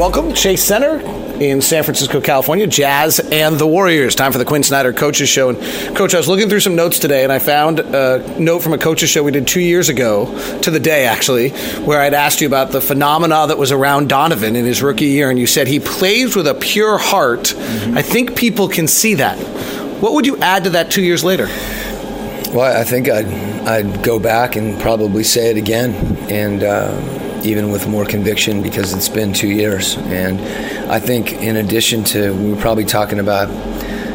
Welcome, Chase Center in San Francisco, California. Jazz and the Warriors. Time for the Quin Snyder Coaches Show. And Coach, I was looking through some notes today, and I found a note from a coaches show we did two years ago, to the day actually, where I'd asked you about the phenomena that was around Donovan in his rookie year, and you said he plays with a pure heart. I think people can see that. What would you add to that two years later? Well, I think I'd, I'd go back and probably say it again, and uh, even with more conviction because it's been two years. And I think, in addition to, we are probably talking about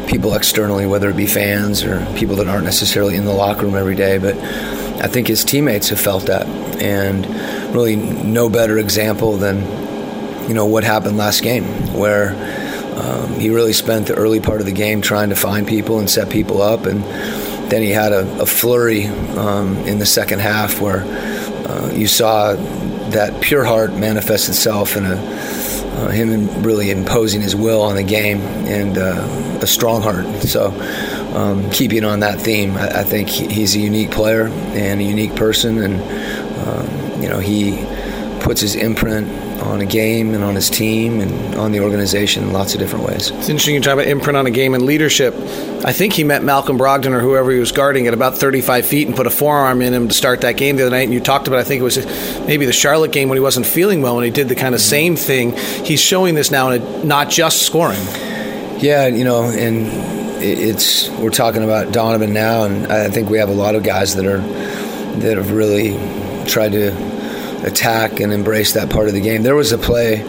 people externally, whether it be fans or people that aren't necessarily in the locker room every day, but I think his teammates have felt that. And really, no better example than, you know, what happened last game, where um, he really spent the early part of the game trying to find people and set people up. And then he had a, a flurry um, in the second half where uh, you saw that pure heart manifests itself in a uh, him really imposing his will on the game and uh, a strong heart. So, um, keeping on that theme, I, I think he's a unique player and a unique person, and um, you know he puts his imprint on a game and on his team and on the organization in lots of different ways. It's interesting you talk about imprint on a game and leadership. I think he met Malcolm Brogdon or whoever he was guarding at about 35 feet and put a forearm in him to start that game the other night. And you talked about, I think it was maybe the Charlotte game when he wasn't feeling well, and he did the kind of mm-hmm. same thing. He's showing this now, in not just scoring. Yeah, you know, and it's we're talking about Donovan now, and I think we have a lot of guys that are that have really tried to attack and embrace that part of the game. There was a play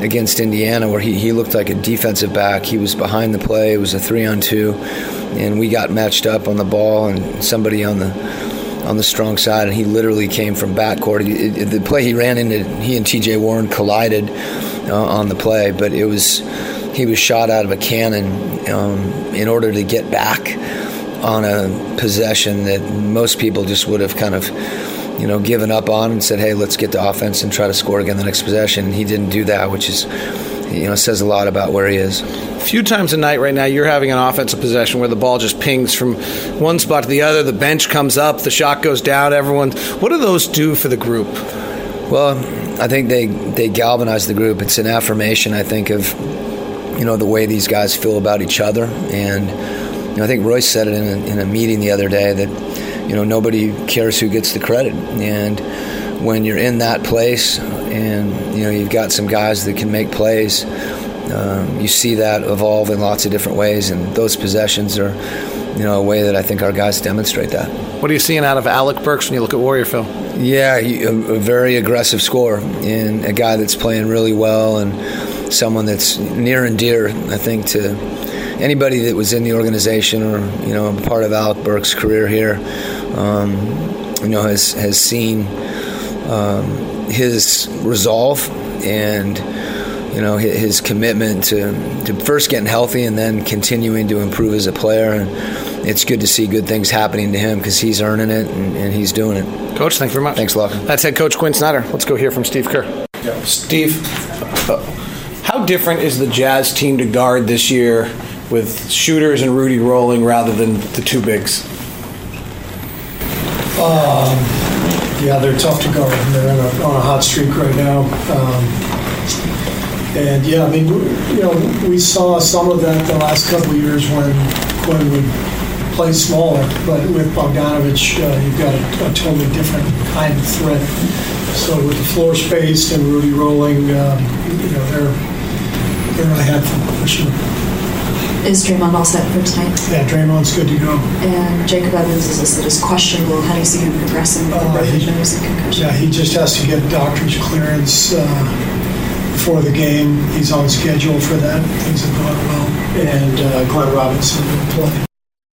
against Indiana where he, he looked like a defensive back. He was behind the play. It was a three on two, and we got matched up on the ball, and somebody on the on the strong side, and he literally came from backcourt. The play he ran into, he and T.J. Warren collided uh, on the play, but it was he was shot out of a cannon um, in order to get back on a possession that most people just would have kind of you know given up on and said, "Hey, let's get to offense and try to score again the next possession." He didn't do that, which is you know says a lot about where he is. A few times a night right now, you're having an offensive possession where the ball just pings from one spot to the other. The bench comes up, the shot goes down. Everyone, what do those do for the group? Well, I think they they galvanize the group. It's an affirmation, I think, of you know the way these guys feel about each other. And you know, I think Royce said it in a, in a meeting the other day that you know nobody cares who gets the credit. And when you're in that place, and you know you've got some guys that can make plays, um, you see that evolve in lots of different ways. And those possessions are you know a way that I think our guys demonstrate that. What are you seeing out of Alec Burks when you look at Warrior Phil? Yeah, he, a, a very aggressive scorer and a guy that's playing really well and someone that's near and dear, I think, to anybody that was in the organization or you know part of Alec Burks' career here. Um, you know, has has seen um, his resolve and you know his, his commitment to to first getting healthy and then continuing to improve as a player. And it's good to see good things happening to him because he's earning it and, and he's doing it. Coach, thank you very much. Thanks, Locke. That's head coach Quin Snyder. Let's go hear from Steve Kerr. Steve, uh, how different is the Jazz team to guard this year with shooters and Rudy rolling rather than the two bigs? Um, yeah, they're tough to guard. They're on a, on a hot streak right now. Um, and yeah, I mean, you know, we saw some of that the last couple of years when Quin would play smaller, but with Bogdanovich, uh, you've got a, a totally different kind of threat. So with the floor space and Rudy rolling, um, you know, they're they're a handful for sure. Is Draymond all set for tonight? Yeah, Draymond's good to go. And Jacob Evans is listed as questionable. How do you see him progressing with Uh, he- and concussion? Yeah, he just has to get doctor's clearance. Uh, before the game. He's on schedule for that. Things have gone well. And uh, Glenn Robinson will play.